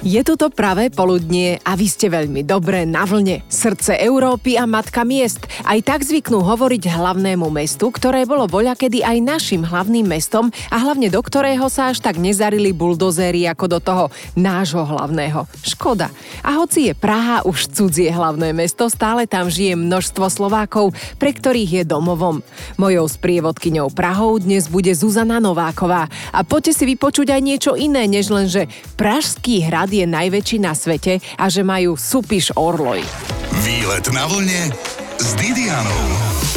Je tu to pravé poludnie a vy ste veľmi dobré na vlne. Srdce Európy a matka miest. Aj tak zvyknú hovoriť hlavnému mestu, ktoré bolo voľakedy aj našim hlavným mestom a hlavne do ktorého sa až tak nezarili buldozéri ako do toho nášho hlavného. Škoda. A hoci je Praha už cudzie hlavné mesto, stále tam žije množstvo Slovákov, pre ktorých je domovom. Mojou sprievodkyňou Prahou dnes bude Zuzana Nováková. A poďte si vypočuť aj niečo iné, než len, že Pražský hrad hrad je najväčší na svete a že majú supiš orloj. Výlet na vlne s Didianou.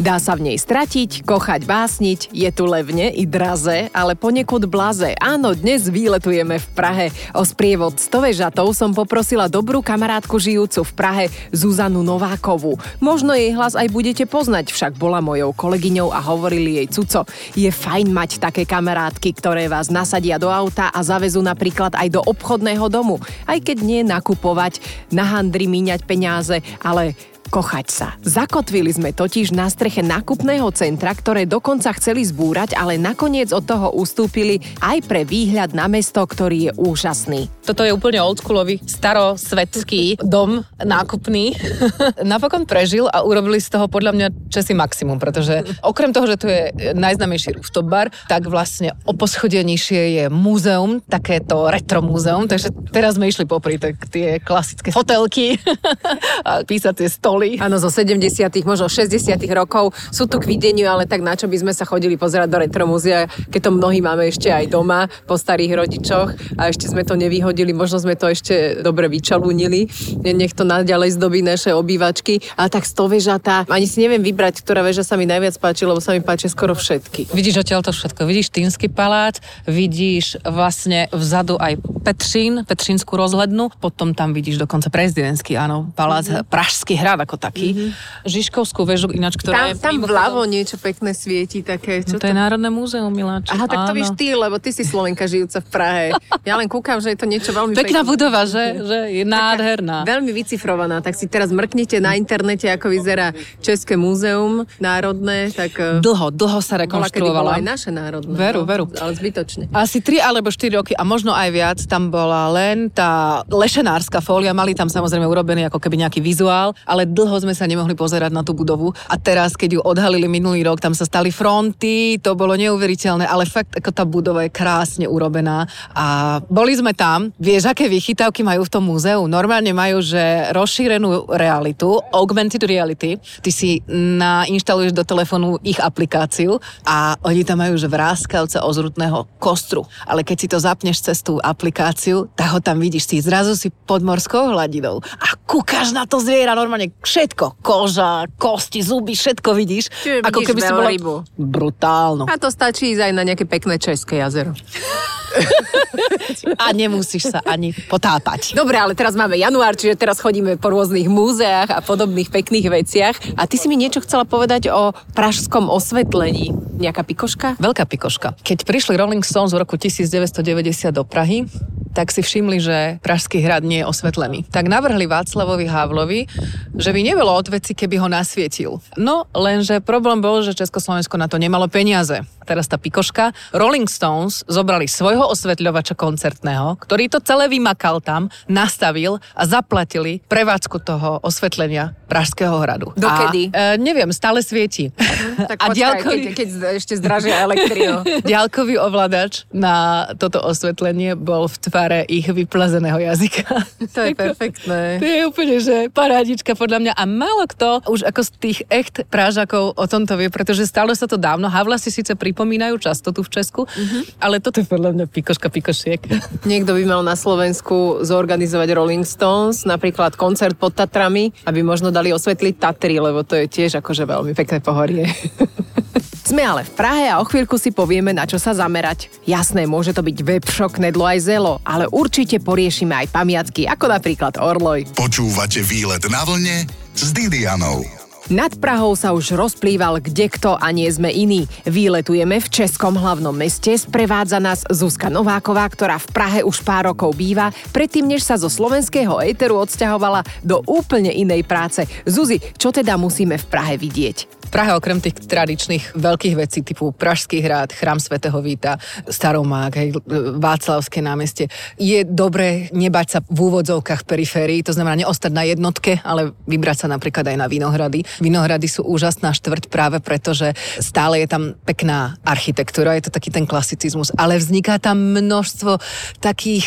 Dá sa v nej stratiť, kochať, básniť, je tu levne i draze, ale ponekud blaze. Áno, dnes výletujeme v Prahe. O sprievod stovežatov som poprosila dobrú kamarátku žijúcu v Prahe, Zuzanu Novákovú. Možno jej hlas aj budete poznať, však bola mojou kolegyňou a hovorili jej cuco. Je fajn mať také kamarátky, ktoré vás nasadia do auta a zavezú napríklad aj do obchodného domu. Aj keď nie nakupovať, na handry míňať peniaze, ale kochať sa. Zakotvili sme totiž na streche nákupného centra, ktoré dokonca chceli zbúrať, ale nakoniec od toho ustúpili aj pre výhľad na mesto, ktorý je úžasný. Toto je úplne oldschoolový, starosvetský dom nákupný. Napokon prežil a urobili z toho podľa mňa česi maximum, pretože okrem toho, že tu je najznamejší rooftop bar, tak vlastne o poschodie nižšie je múzeum, takéto retro múzeum, takže teraz sme išli popri tak tie klasické hotelky a písacie stoly boli. Áno, zo 70 možno 60 rokov sú tu k videniu, ale tak na čo by sme sa chodili pozerať do retromúzea, keď to mnohí máme ešte aj doma po starých rodičoch a ešte sme to nevyhodili, možno sme to ešte dobre vyčalúnili. Nech to naďalej zdobí naše obývačky. Ale tak sto vežatá, ani si neviem vybrať, ktorá väža sa mi najviac páči, lebo sa mi páči skoro všetky. Vidíš odtiaľ to všetko. Vidíš Týnsky palác, vidíš vlastne vzadu aj Petřín, Petřínskú rozhlednu, potom tam vidíš dokonca prezidentský, áno, palác, mm-hmm. Pražský hrad ako taký. Mm-hmm. Žižkovskú väžu ináč, ktorá tam, je... Tam vľavo niečo pekné svieti také. Čo no to, to je Národné múzeum, Miláč. Aha, tak to víš ty, lebo ty si Slovenka žijúca v Prahe. Ja len kúkam, že je to niečo veľmi Pekná pekné. budova, že? že je nádherná. Taká veľmi vycifrovaná, tak si teraz mrknite na internete, ako vyzerá České múzeum národné. Tak... Eh, dlho, dlho sa rekonštruovalo. aj naše národné. Veru, no, veru. Ale zbytočne. Asi 3 alebo 4 roky a možno aj viac tam bola len tá lešenárska fólia. Mali tam samozrejme urobený ako keby nejaký vizuál, ale dlho sme sa nemohli pozerať na tú budovu. A teraz, keď ju odhalili minulý rok, tam sa stali fronty, to bolo neuveriteľné, ale fakt ako tá budova je krásne urobená. A boli sme tam, vieš, aké vychytávky majú v tom múzeu? Normálne majú, že rozšírenú realitu, augmented reality. Ty si nainštaluješ do telefónu ich aplikáciu a oni tam majú, že vráskalca ozrutného kostru. Ale keď si to zapneš cez tú aplikáciu, tak ho tam vidíš si zrazu si pod morskou hladinou a kúkaš na to zviera normálne všetko koža, kosti, zuby, všetko vidíš. Čiže ako keby si bola rybu. brutálno. A to stačí ísť aj na nejaké pekné české jazero. a nemusíš sa ani potápať. Dobre, ale teraz máme január, čiže teraz chodíme po rôznych múzeách a podobných pekných veciach. A ty si mi niečo chcela povedať o pražskom osvetlení. Nejaká pikoška? Veľká pikoška. Keď prišli Rolling Stones v roku 1990 do Prahy, tak si všimli, že Pražský hrad nie je osvetlený. Tak navrhli Václavovi Havlovi, že by nebolo od veci, keby ho nasvietil. No, lenže problém bol, že Československo na to nemalo peniaze. Teraz tá pikoška. Rolling Stones zobrali svojho osvetľovača koncertného, ktorý to celé vymakal tam, nastavil a zaplatili prevádzku toho osvetlenia Pražského hradu. Dokedy? A, e, neviem, stále svieti. Mhm, tak a počkaj, diálkový... keď, keď ešte zdražia elektrinu. diálkový ovladač na toto osvetlenie bol v tvare ich vyplazeného jazyka. To je perfektné. To je úplne, že parádička podľa mňa. A málo kto už ako z tých echt prážakov o tomto vie, pretože stalo sa to dávno. Havla si síce pripomínajú často tu v Česku, mm-hmm. ale toto je podľa mňa pikoška pikošiek. Niekto by mal na Slovensku zorganizovať Rolling Stones, napríklad koncert pod Tatrami, aby možno dali osvetliť Tatry, lebo to je tiež akože veľmi pekné pohorie. Sme ale v Prahe a o chvíľku si povieme, na čo sa zamerať. Jasné, môže to byť webshop, nedlo aj zelo, ale určite poriešime aj pamiatky, ako napríklad Orloj. Počúvate výlet na vlne s Didianou. Nad Prahou sa už rozplýval kde kto a nie sme iní. Výletujeme v Českom hlavnom meste, sprevádza nás Zuzka Nováková, ktorá v Prahe už pár rokov býva, predtým než sa zo slovenského éteru odsťahovala do úplne inej práce. Zuzi, čo teda musíme v Prahe vidieť? Prahe okrem tých tradičných veľkých vecí typu Pražský hrad, Chrám svätého Víta, Staromák, hej, Václavské námestie, je dobré nebať sa v úvodzovkách periférií, to znamená neostať na jednotke, ale vybrať sa napríklad aj na Vinohrady. Vinohrady sú úžasná štvrť práve preto, že stále je tam pekná architektúra, je to taký ten klasicizmus, ale vzniká tam množstvo takých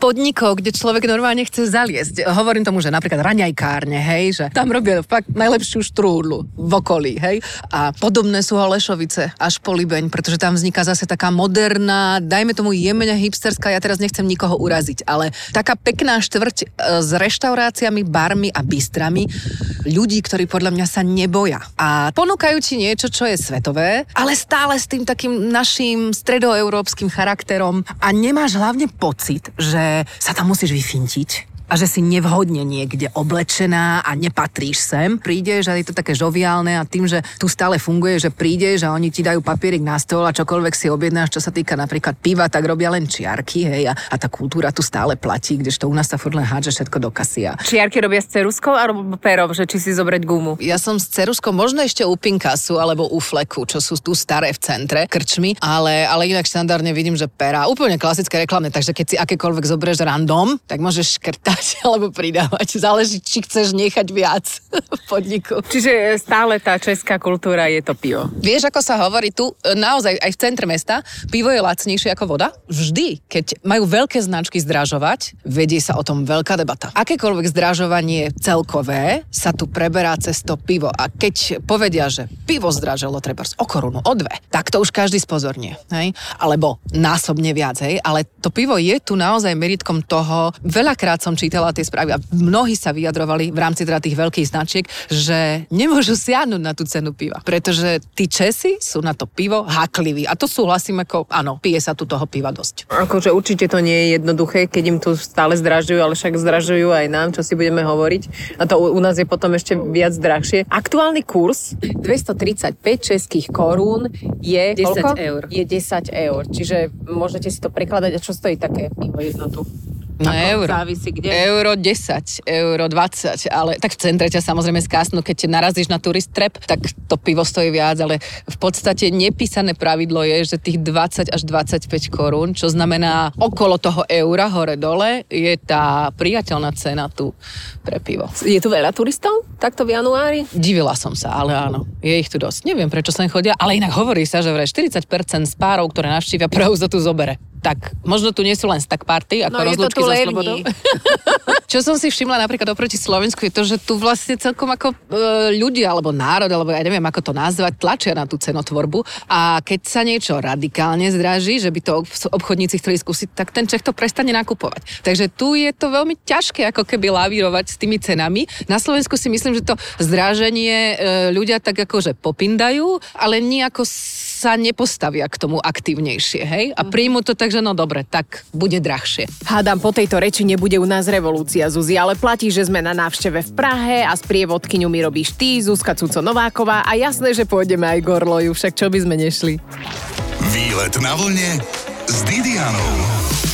podnikov, kde človek normálne chce zaliesť. Hovorím tomu, že napríklad raňajkárne, hej, že tam robia fakt najlepšiu štrúdlu v okolí, hej. A podobné sú Holešovice až po Libeň, pretože tam vzniká zase taká moderná, dajme tomu jemene hipsterská, ja teraz nechcem nikoho uraziť, ale taká pekná štvrť e, s reštauráciami, barmi a bistrami ľudí, ktorí podľa mňa sa neboja. A ponúkajú ti niečo, čo je svetové, ale stále s tým takým našim stredoeurópskym charakterom a nemáš hlavne pocit, že sa tam musíš vyfintiť a že si nevhodne niekde oblečená a nepatríš sem. Prídeš a je to také žoviálne a tým, že tu stále funguje, že prídeš a oni ti dajú papierik na stôl a čokoľvek si objednáš, čo sa týka napríklad piva, tak robia len čiarky, hej, a, a tá kultúra tu stále platí, kdežto u nás sa furt len hádže všetko do kasia. Čiarky robia s ceruskou alebo perom, že či si zobrať gumu? Ja som s ceruskou, možno ešte u Pinkasu alebo u Fleku, čo sú tu staré v centre, krčmi, ale, ale inak štandardne vidím, že pera. Úplne klasické reklamné, takže keď si akékoľvek zoberieš random, tak môžeš škrtať alebo pridávať. Záleží, či chceš nechať viac v podniku. Čiže stále tá česká kultúra je to pivo. Vieš, ako sa hovorí tu, naozaj aj v centre mesta, pivo je lacnejšie ako voda? Vždy, keď majú veľké značky zdražovať, vedie sa o tom veľká debata. Akékoľvek zdražovanie celkové sa tu preberá cez to pivo. A keď povedia, že pivo zdražilo treba o korunu, o dve, tak to už každý spozornie. Hej? Alebo násobne viac, hej? ale to pivo je tu naozaj meritkom toho. Veľakrát som čítala tie správy a mnohí sa vyjadrovali v rámci teda tých veľkých značiek, že nemôžu siahnuť na tú cenu piva, pretože tí Česi sú na to pivo hákliví a to súhlasím ako, áno, pije sa tu toho piva dosť. Akože určite to nie je jednoduché, keď im tu stále zdražujú, ale však zdražujú aj nám, čo si budeme hovoriť. A to u nás je potom ešte viac drahšie. Aktuálny kurz 235 českých korún je 10 koľko? eur. Je 10 eur. Čiže môžete si to prekladať. A čo stojí také pivo jednotu? No Ako euro. Závisí kde? Euro 10, euro 20, ale tak v centre ťa samozrejme skásnu, keď narazíš na turist trap, tak to pivo stojí viac, ale v podstate nepísané pravidlo je, že tých 20 až 25 korún, čo znamená okolo toho eura hore-dole, je tá priateľná cena tu pre pivo. Je tu veľa turistov takto v januári? Divila som sa, ale áno, je ich tu dosť. Neviem, prečo sem chodia, ale inak hovorí sa, že vraj 40% z párov, ktoré navštívia Prahu, za tu zobere tak možno tu nie sú len stack party, ako no, rozlúčky so slobodou. Čo som si všimla napríklad oproti Slovensku je to, že tu vlastne celkom ako e, ľudia alebo národ, alebo ja neviem ako to nazvať, tlačia na tú cenotvorbu a keď sa niečo radikálne zdraží, že by to obchodníci chceli skúsiť, tak ten Čech to prestane nakupovať. Takže tu je to veľmi ťažké ako keby lavírovať s tými cenami. Na Slovensku si myslím, že to zdraženie e, ľudia tak akože popindajú, ale nejako sa nepostavia k tomu aktívnejšie, hej? A príjmu to tak, že no dobre, tak bude drahšie. Hádam, po tejto reči nebude u nás revolúcia, Zuzi, ale platí, že sme na návšteve v Prahe a sprievodkyňu mi robíš ty, Zuzka Cuco Nováková a jasné, že pôjdeme aj Gorloju, však čo by sme nešli. Výlet na vlne s Didianou.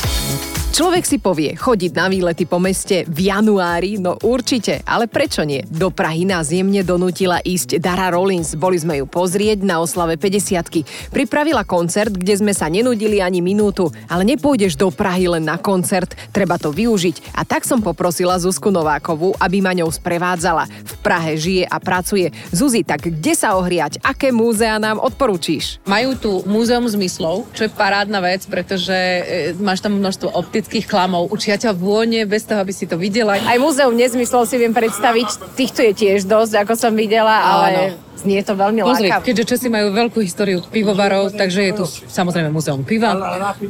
Človek si povie, chodiť na výlety po meste v januári, no určite, ale prečo nie? Do Prahy nás jemne donútila ísť Dara Rollins, boli sme ju pozrieť na oslave 50 Pripravila koncert, kde sme sa nenudili ani minútu, ale nepôjdeš do Prahy len na koncert, treba to využiť. A tak som poprosila Zuzku Novákovú, aby ma ňou sprevádzala. V Prahe žije a pracuje. Zuzi, tak kde sa ohriať? Aké múzea nám odporúčíš? Majú tu múzeum zmyslov, čo je parádna vec, pretože e, máš tam množstvo optických ekologických klamov. Učia ťa vône bez toho, aby si to videla. Aj múzeum nezmyslov si viem predstaviť. Týchto je tiež dosť, ako som videla, ale... Áno Znie to veľmi Pozri, keďže Česi majú veľkú históriu pivovarov, takže je tu samozrejme múzeum piva,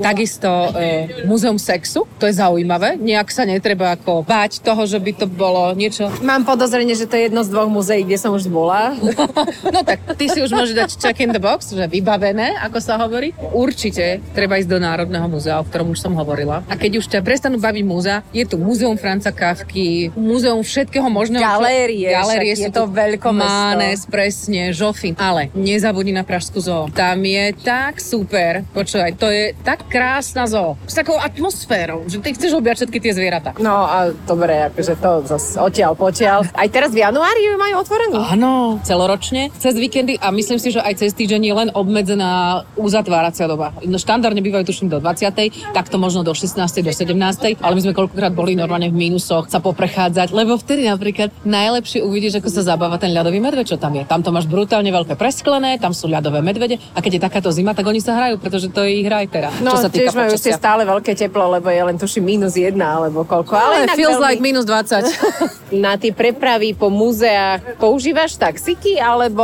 takisto e, múzeum sexu, to je zaujímavé, nejak sa netreba ako báť toho, že by to bolo niečo... Mám podozrenie, že to je jedno z dvoch múzeí, kde som už bola. no tak, ty si už môžeš dať check in the box, že vybavené, ako sa hovorí. Určite treba ísť do Národného múzea, o ktorom už som hovorila. A keď už ťa prestanú baviť múzea, je tu múzeum Franca Kavky, múzeum všetkého možného. Galérie, galérie sú je to veľkomesto. Mánes, pres, presne, žofy. Ale nezabudni na Pražskú zoo. Tam je tak super. Počúvaj, to je tak krásna zoo. S takou atmosférou, že ty chceš objať všetky tie zvieratá. No a dobre, akože to zase odtiaľ potiaľ. Aj teraz v januári ju majú otvorenú? Áno, celoročne, cez víkendy a myslím si, že aj cez týždeň je len obmedzená uzatváracia doba. Štandardne bývajú tuším do 20. takto možno do 16. do 17. ale my sme koľkokrát boli normálne v mínusoch sa poprechádzať, lebo vtedy napríklad najlepšie uvidíš, ako sa zabáva ten ľadový medveď, čo tam je. Tam to máš brutálne veľké presklené, tam sú ľadové medvede a keď je takáto zima, tak oni sa hrajú, pretože to je ich hraj teraz. No, čo sa týka tiež majú ste stále veľké teplo, lebo je len tuším minus jedna alebo koľko. Ale inak feels veľmi- like minus 20. Na tie prepravy po múzeách používaš taxiky alebo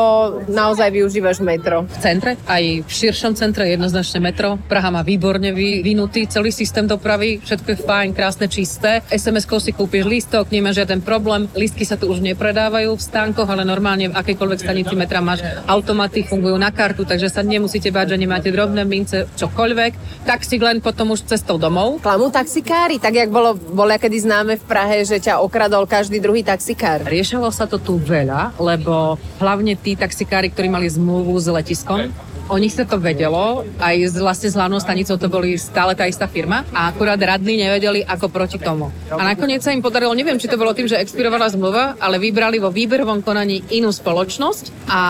naozaj využívaš metro? v centre, aj v širšom centre jednoznačne metro. Praha má výborne vyvinutý celý systém dopravy, všetko je fajn, krásne, čisté. SMS-kou si kúpiš lístok, nemá žiaden problém. Lístky sa tu už nepredávajú v stánkoch, ale normálne v akejkoľvek stanici metra máš automaty, fungujú na kartu, takže sa nemusíte báť, že nemáte drobné mince, čokoľvek. Taxík len potom už cestou domov. Klamú taxikári, tak jak bolo, bolo kedy známe v Prahe, že ťa okradol každý druhý taxikár. Riešalo sa to tu veľa, lebo hlavne tí taxikári, ktorí mali zmluvu s letiskom, O nich sa to vedelo, aj z, vlastne s hlavnou stanicou to boli stále tá istá firma a akurát radní nevedeli, ako proti tomu. A nakoniec sa im podarilo, neviem, či to bolo tým, že expirovala zmluva, ale vybrali vo výberovom konaní inú spoločnosť a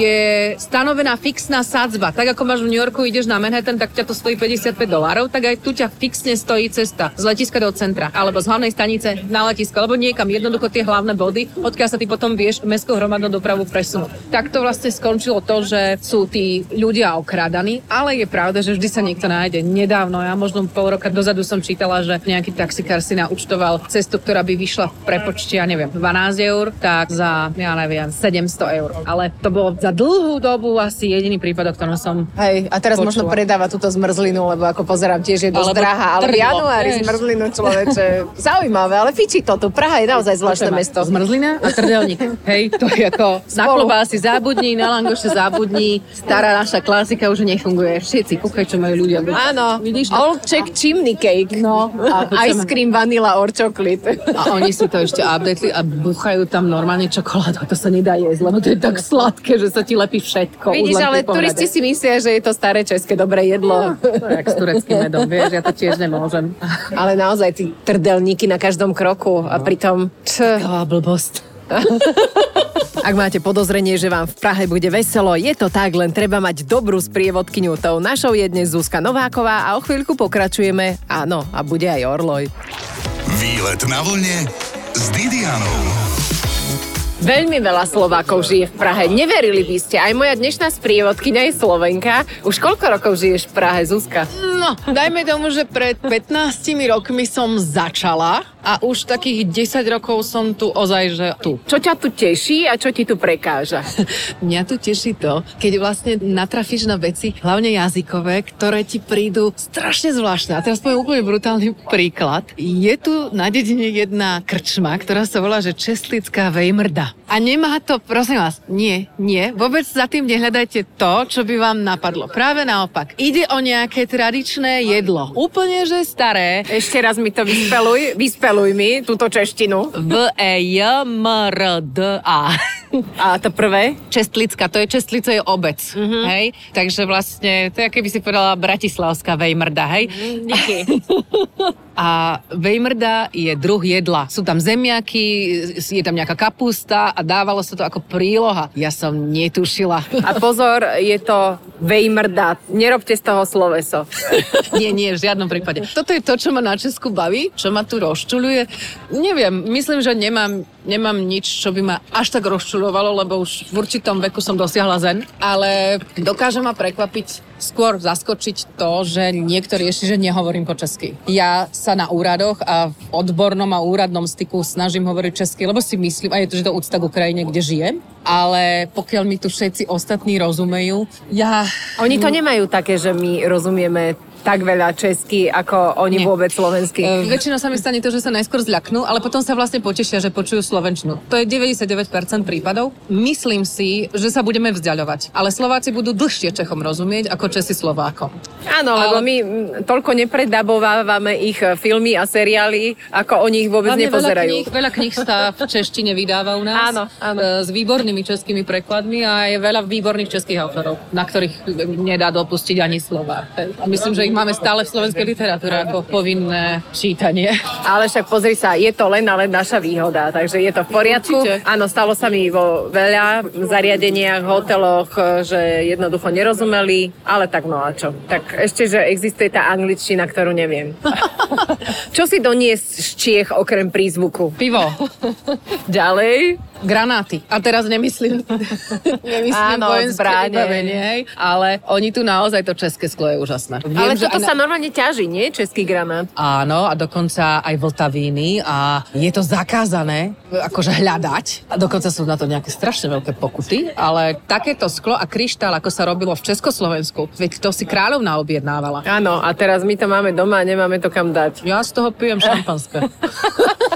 je stanovená fixná sadzba. Tak ako máš v New Yorku, ideš na Manhattan, tak ťa to stojí 55 dolárov, tak aj tu ťa fixne stojí cesta z letiska do centra alebo z hlavnej stanice na letisko, alebo niekam jednoducho tie hlavné body, odkiaľ sa ty potom vieš mestskou hromadnou dopravu presunúť. Tak to vlastne skončilo to, že sú tí ľudia okrádaní, ale je pravda, že vždy sa niekto nájde. Nedávno, ja možno pol roka dozadu som čítala, že nejaký taxikár si naúčtoval cestu, ktorá by vyšla v prepočte, ja neviem, 12 eur, tak za, ja neviem, 700 eur. Ale to bolo za dlhú dobu asi jediný prípad, o ktorom som Hej, a teraz Počula. možno predáva túto zmrzlinu, lebo ako pozerám, tiež je dosť Alebo drahá, ale v januári zmrzlinu človeče. Zaujímavé, ale fičí to tu. Praha je naozaj zvláštne mesto. Zmrzlina a trdelník. Hej, to je ako na klobásy zábudní, na langoše zábudní, stará naša klasika už nefunguje. Všetci, kúkaj, čo majú ľudia. Áno, Vidíš to? Old Czech chimney cake. No, a Ice cream vanilla or chocolate. A oni si to ešte updateli a buchajú tam normálne čokoládu. To sa nedá jesť, lebo to je tak sladké, že sa ti lepí všetko. Vidíš, ale pohľade. turisti si myslia, že je to staré české dobré jedlo. To je jak s tureckým medom, vieš, ja to tiež nemôžem. Ale naozaj tí trdelníky na každom kroku a pritom... Č, Taková blbosť. Ak máte podozrenie, že vám v Prahe bude veselo, je to tak, len treba mať dobrú sprievodkyňu. Tou našou je dnes Zuzka Nováková a o chvíľku pokračujeme. Áno, a bude aj Orloj. Výlet na vlne s Didianou. Veľmi veľa Slovákov žije v Prahe. Neverili by ste, aj moja dnešná sprievodkyňa je Slovenka. Už koľko rokov žiješ v Prahe, Zuzka? No, dajme tomu, že pred 15 rokmi som začala a už takých 10 rokov som tu ozaj, že tu. Čo ťa tu teší a čo ti tu prekáža? Mňa tu teší to, keď vlastne natrafíš na veci, hlavne jazykové, ktoré ti prídu strašne zvláštne. A teraz poviem úplne brutálny príklad. Je tu na dedine jedna krčma, ktorá sa volá, že Čestlická Vejmrda. A nemá to, prosím vás, nie, nie, vôbec za tým nehľadajte to, čo by vám napadlo. Práve naopak. Ide o nejaké tradičné jedlo. Úplne, že staré. Ešte raz mi to vyspeluj, vyspeluj mi túto češtinu. v e j m r d a A to prvé? Čestlická, to je Čestlice je obec, mm-hmm. hej? Takže vlastne, to je, keby si povedala Bratislavská Vejmrda, hej? Díky. A Vejmrda je druh jedla. Sú tam zemiaky, je tam nejaká kapusta a dávalo sa to ako príloha. Ja som netušila. A pozor, je to vejmrda. Nerobte z toho sloveso. nie, nie, v žiadnom prípade. Toto je to, čo ma na Česku baví, čo ma tu rozčuluje. Neviem, myslím, že nemám, nemám nič, čo by ma až tak rozčulovalo, lebo už v určitom veku som dosiahla zen. Ale dokáže ma prekvapiť skôr zaskočiť to, že niekto rieši, že nehovorím po česky. Ja sa na úradoch a v odbornom a úradnom styku snažím hovoriť česky, lebo si myslím, a je to, že to úcta k Ukrajine, kde žijem, ale pokiaľ mi tu všetci ostatní rozumejú, ja... Oni to nemajú také, že my rozumieme tak veľa česky, ako oni Nie. vôbec slovensky. E, väčšinou sa mi stane to, že sa najskôr zľaknú, ale potom sa vlastne potešia, že počujú slovenčinu. To je 99% prípadov. Myslím si, že sa budeme vzdialovať. Ale Slováci budú dlhšie Čechom rozumieť ako Česi Slovákom. Áno, lebo ale- my mm, toľko nepredabovávame ich e, filmy a seriály, ako oni ich vôbec Hlavne nepozerajú. Veľa kníh, veľa kníh sa v češtine vydáva u nás. Áno, áno. e, S výbornými českými prekladmi a je veľa výborných českých autorov, na ktorých nedá dopustiť ani slova. A myslím, že ich máme stále v slovenskej literatúre ako povinné čítanie. Ale však pozri sa, je to len a len naša výhoda, takže je to v poriadku. Určite. Áno, stalo sa mi vo veľa zariadeniach, hoteloch, že jednoducho nerozumeli, ale tak no a čo. Tak ešte, že existuje tá angličtina, ktorú neviem. čo si doniesť z Čiech okrem prízvuku? Pivo, Ďalej? Granáty. A teraz nemyslím, nemyslím Áno, vojenské zbrane. vybavenie, hej, ale oni tu naozaj to české sklo je úžasné. Viem, ale toto aj sa normálne ťaží, nie? Český granát. Áno, a dokonca aj vltavíny a je to zakázané akože hľadať a dokonca sú na to nejaké strašne veľké pokuty, ale takéto sklo a kryštál, ako sa robilo v Československu, veď to si kráľovna objednávala. Áno, a teraz my to máme doma a nemáme to kam dať. Ja z toho pijem šampanské.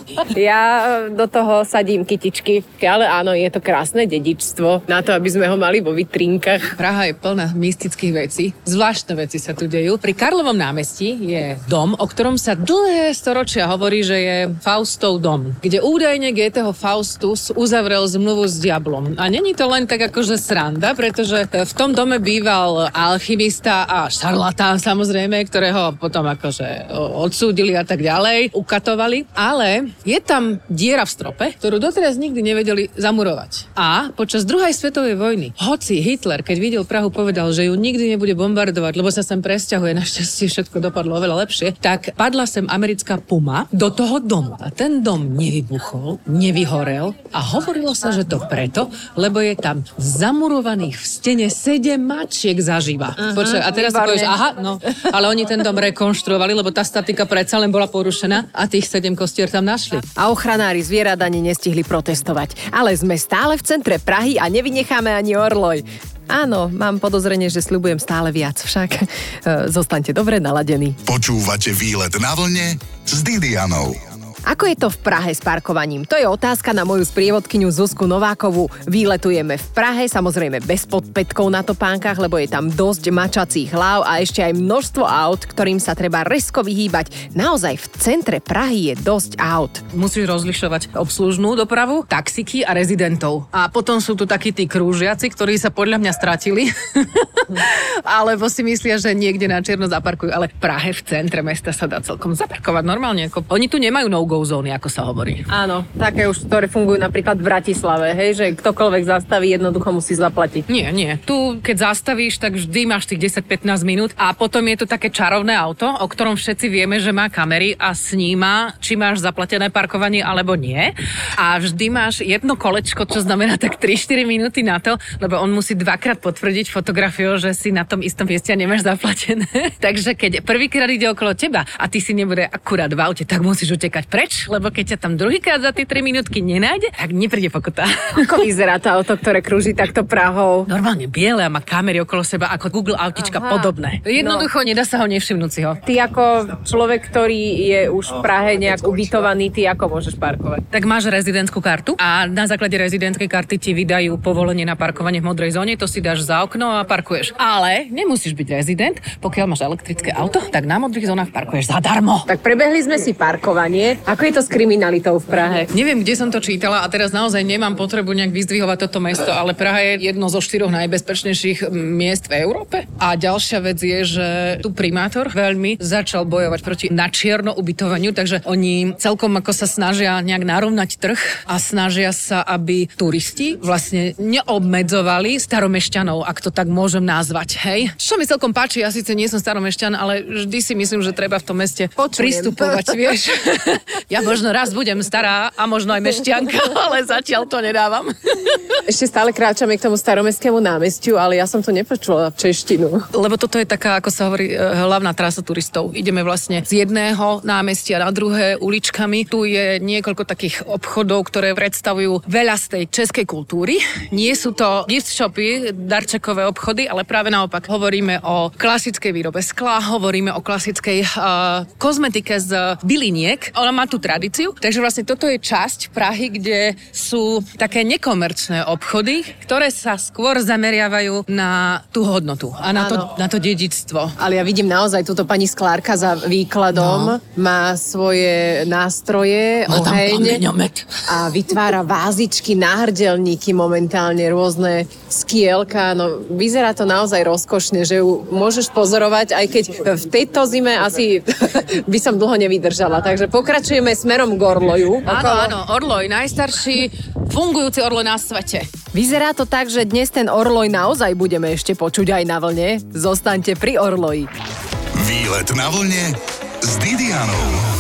Ja e, do toho sadím kytičky, ale áno, je to krásne dedičstvo na to, aby sme ho mali vo vitrinkách. Praha je plná mystických vecí. Zvláštne veci sa tu dejú. Pri Karlovom námestí je dom, o ktorom sa dlhé storočia hovorí, že je Faustov dom, kde údajne Goetheho Faustus uzavrel zmluvu s diablom. A není to len tak akože sranda, pretože v tom dome býval alchymista a šarlatán samozrejme, ktorého potom akože odsúdili a tak ďalej, ukatovali. Ale je tam diera v strope, ktorú doteraz nikdy nevedeli zamurovať. A počas druhej svetovej vojny, hoci Hitler, keď videl Prahu, povedal, že ju nikdy nebude bombardovať, lebo sa sem presťahuje, našťastie všetko dopadlo oveľa lepšie, tak padla sem americká puma do toho domu. A ten dom nevybuchol, nevyhorel a hovorilo sa, že to preto, lebo je tam zamurovaných v stene sedem mačiek zaživa. Uh-huh, Počkaj, a teraz si výborne. povieš, aha, no, ale oni ten dom rekonštruovali, lebo tá statika predsa len bola porušená a tých sedem kostier tam našli. A ochranári zvierat ani nestihli protestovať. Ale sme stále v centre Prahy a nevynecháme ani orloj. Áno, mám podozrenie, že sľubujem stále viac, však e, zostaňte dobre naladení. Počúvate výlet na vlne s Didianou. Ako je to v Prahe s parkovaním? To je otázka na moju sprievodkyňu Zuzku Novákovú. Výletujeme v Prahe, samozrejme bez podpätkov na topánkach, lebo je tam dosť mačacích hlav a ešte aj množstvo aut, ktorým sa treba resko vyhýbať. Naozaj v centre Prahy je dosť aut. Musíš rozlišovať obslužnú dopravu, taxiky a rezidentov. A potom sú tu takí tí krúžiaci, ktorí sa podľa mňa stratili. Alebo si myslia, že niekde na čierno zaparkujú. Ale v Prahe v centre mesta sa dá celkom zaparkovať normálne. Ako... Oni tu nemajú no-go zóny, ako sa hovorí. Áno, také už, ktoré fungujú napríklad v Bratislave, hej, že ktokoľvek zastaví, jednoducho musí zaplatiť. Nie, nie. Tu, keď zastavíš, tak vždy máš tých 10-15 minút a potom je tu také čarovné auto, o ktorom všetci vieme, že má kamery a sníma, či máš zaplatené parkovanie alebo nie. A vždy máš jedno kolečko, čo znamená tak 3-4 minúty na to, lebo on musí dvakrát potvrdiť fotografiou, že si na tom istom mieste nemáš zaplatené. Takže keď prvýkrát ide okolo teba a ty si nebude akurát v aute, tak musíš utekať preč, lebo keď ťa tam druhýkrát za tie 3 minútky nenájde, tak nepríde pokuta. Ako vyzerá to auto, ktoré krúži takto Prahou? Normálne biele a má kamery okolo seba ako Google autička Aha. podobné. Jednoducho no. nedá sa ho nevšimnúť si ho. Ty ako človek, ktorý je už v Prahe nejak ubytovaný, ty ako môžeš parkovať? Tak máš rezidentskú kartu a na základe rezidentskej karty ti vydajú povolenie na parkovanie v modrej zóne, to si dáš za okno a parkuješ. Ale nemusíš byť rezident, pokiaľ máš elektrické auto, tak na modrých zónach parkuješ zadarmo. Tak prebehli sme si parkovanie. Ako je to s kriminalitou v Prahe? Neviem, kde som to čítala a teraz naozaj nemám potrebu nejak vyzdvihovať toto mesto, ale Praha je jedno zo štyroch najbezpečnejších miest v Európe. A ďalšia vec je, že tu primátor veľmi začal bojovať proti načierno ubytovaniu, takže oni celkom ako sa snažia nejak narovnať trh a snažia sa, aby turisti vlastne neobmedzovali staromešťanov, ak to tak môžem nazvať, hej? Čo mi celkom páči, ja síce nie som staromešťan, ale vždy si myslím, že treba v tom meste Počujem. pristupovať, vieš. ja možno raz budem stará a možno aj mešťanka, ale zatiaľ to nedávam. Ešte stále kráčame k tomu staromestskému námestiu, ale ja som to nepočula v češtinu. Lebo toto je taká, ako sa hovorí, e, hlavná trasa turistov. Ideme vlastne z jedného námestia na druhé uličkami. Tu je niekoľko takých obchodov, ktoré predstavujú veľa z tej českej kultúry. Nie sú to gift shopy, darčekové obchody, ale ale práve naopak. Hovoríme o klasickej výrobe skla, hovoríme o klasickej uh, kozmetike z byliniek. Ona má tú tradíciu, takže vlastne toto je časť Prahy, kde sú také nekomerčné obchody, ktoré sa skôr zameriavajú na tú hodnotu a na to, na to dedičstvo. Ale ja vidím naozaj túto pani sklárka za výkladom. No. Má svoje nástroje, Má oheň a vytvára vázičky, náhrdelníky momentálne, rôzne skielka. No, vyzerá to naozaj rozkošne, že ju môžeš pozorovať, aj keď v tejto zime asi by som dlho nevydržala. Takže pokračujeme smerom k Orloju. Áno, áno, Orloj, najstarší fungujúci Orloj na svete. Vyzerá to tak, že dnes ten Orloj naozaj budeme ešte počuť aj na vlne. Zostaňte pri Orloji. Výlet na vlne s Didianou.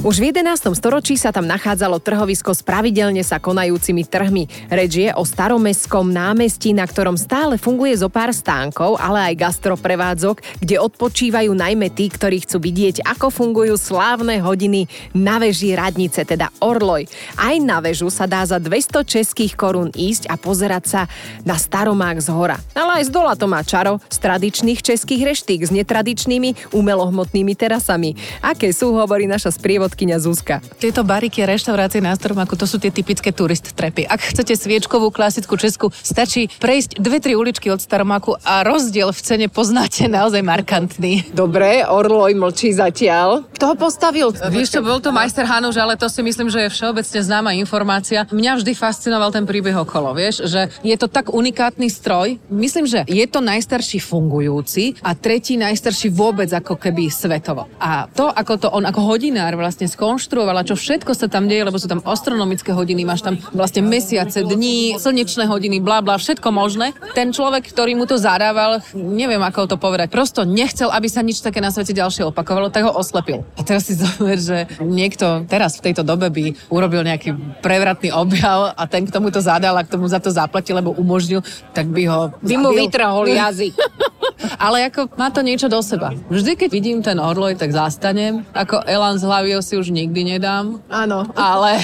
Už v 11. storočí sa tam nachádzalo trhovisko s pravidelne sa konajúcimi trhmi. Reč je o staromestskom námestí, na ktorom stále funguje zo pár stánkov, ale aj gastroprevádzok, kde odpočívajú najmä tí, ktorí chcú vidieť, ako fungujú slávne hodiny na veži radnice, teda Orloj. Aj na vežu sa dá za 200 českých korún ísť a pozerať sa na staromák z hora. Ale aj z dola to má čaro z tradičných českých reštík s netradičnými umelohmotnými terasami. Aké sú, hovorí naša sprievodkynia Zuzka. Tieto bariky reštaurácie na Stromaku, to sú tie typické turist trepy. Ak chcete sviečkovú klasickú česku, stačí prejsť dve, tri uličky od Staromaku a rozdiel v cene poznáte naozaj markantný. Dobre, Orloj mlčí zatiaľ. Kto ho postavil? Vieš čo, bol to majster Hanuš, ale to si myslím, že je všeobecne známa informácia. Mňa vždy fascinoval ten príbeh okolo, vieš, že je to tak unikátny stroj. Myslím, že je to najstarší fungujúci a tretí najstarší vôbec ako keby svetovo. A to, ako to on ako hodinár vlastne skonštruoval a čo všetko sa tam deje, lebo sú tam astronomické hodiny, máš tam vlastne mesiace, dní, slnečné hodiny, bla bla, všetko možné. Ten človek, ktorý mu to zadával, neviem ako to povedať, prosto nechcel, aby sa nič také na svete ďalšie opakovalo, tak ho oslepil. A teraz si zober, že niekto teraz v tejto dobe by urobil nejaký prevratný objav a ten, k tomu to zadal a k tomu za to zaplatil, lebo umožnil, tak by ho By mu vytrhol jazyk. Ale ako má to niečo do seba. Vždy, keď vidím ten orloj, tak zastanem. Ako Elan z hlavy si už nikdy nedám. Áno. Ale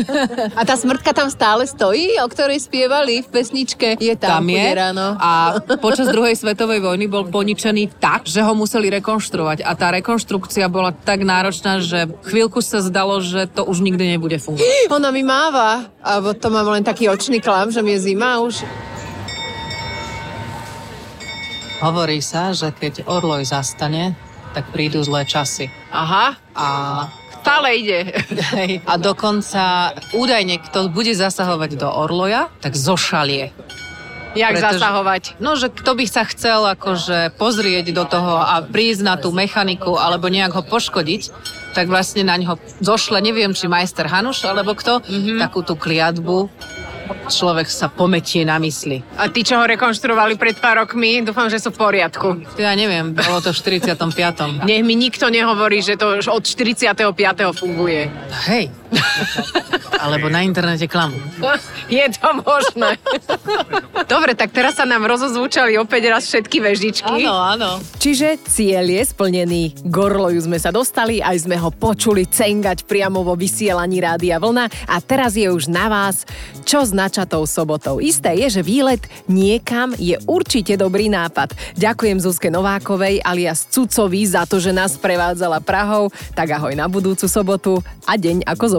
A tá smrtka tam stále stojí, o ktorej spievali v pesničke? Je tam, tam je. ráno. A počas druhej svetovej vojny bol poničený tak, že ho museli rekonštruovať. A tá rekonštrukcia bola tak náročná, že chvíľku sa zdalo, že to už nikdy nebude fungovať. Ona mi máva. A to mám len taký očný klam, že mi je zima už. Hovorí sa, že keď orloj zastane, tak prídu zlé časy. Aha. A Stále ide. Hej. A dokonca údajne, kto bude zasahovať do orloja, tak zošalie. Jak Pretože- zasahovať? No, že kto by sa chcel akože pozrieť do toho a prísť na tú mechaniku alebo nejak ho poškodiť, tak vlastne na ňo zošle, neviem, či majster Hanuš alebo kto, mm-hmm. takú tú kliatbu. Človek sa pometie na mysli. A tí, čo ho rekonštruovali pred pár rokmi, dúfam, že sú v poriadku. Ja neviem, bolo to v 45. Nech mi nikto nehovorí, že to už od 45. funguje. Hej. Alebo na internete klamu. Je to možné. Dobre, tak teraz sa nám rozozvúčali opäť raz všetky vežičky. áno. Čiže cieľ je splnený. Gorloju sme sa dostali, aj sme ho počuli cengať priamo vo vysielaní Rádia Vlna a teraz je už na vás, čo s načatou sobotou. Isté je, že výlet niekam je určite dobrý nápad. Ďakujem Zuzke Novákovej alias Cucovi za to, že nás prevádzala Prahou. Tak ahoj na budúcu sobotu a deň ako z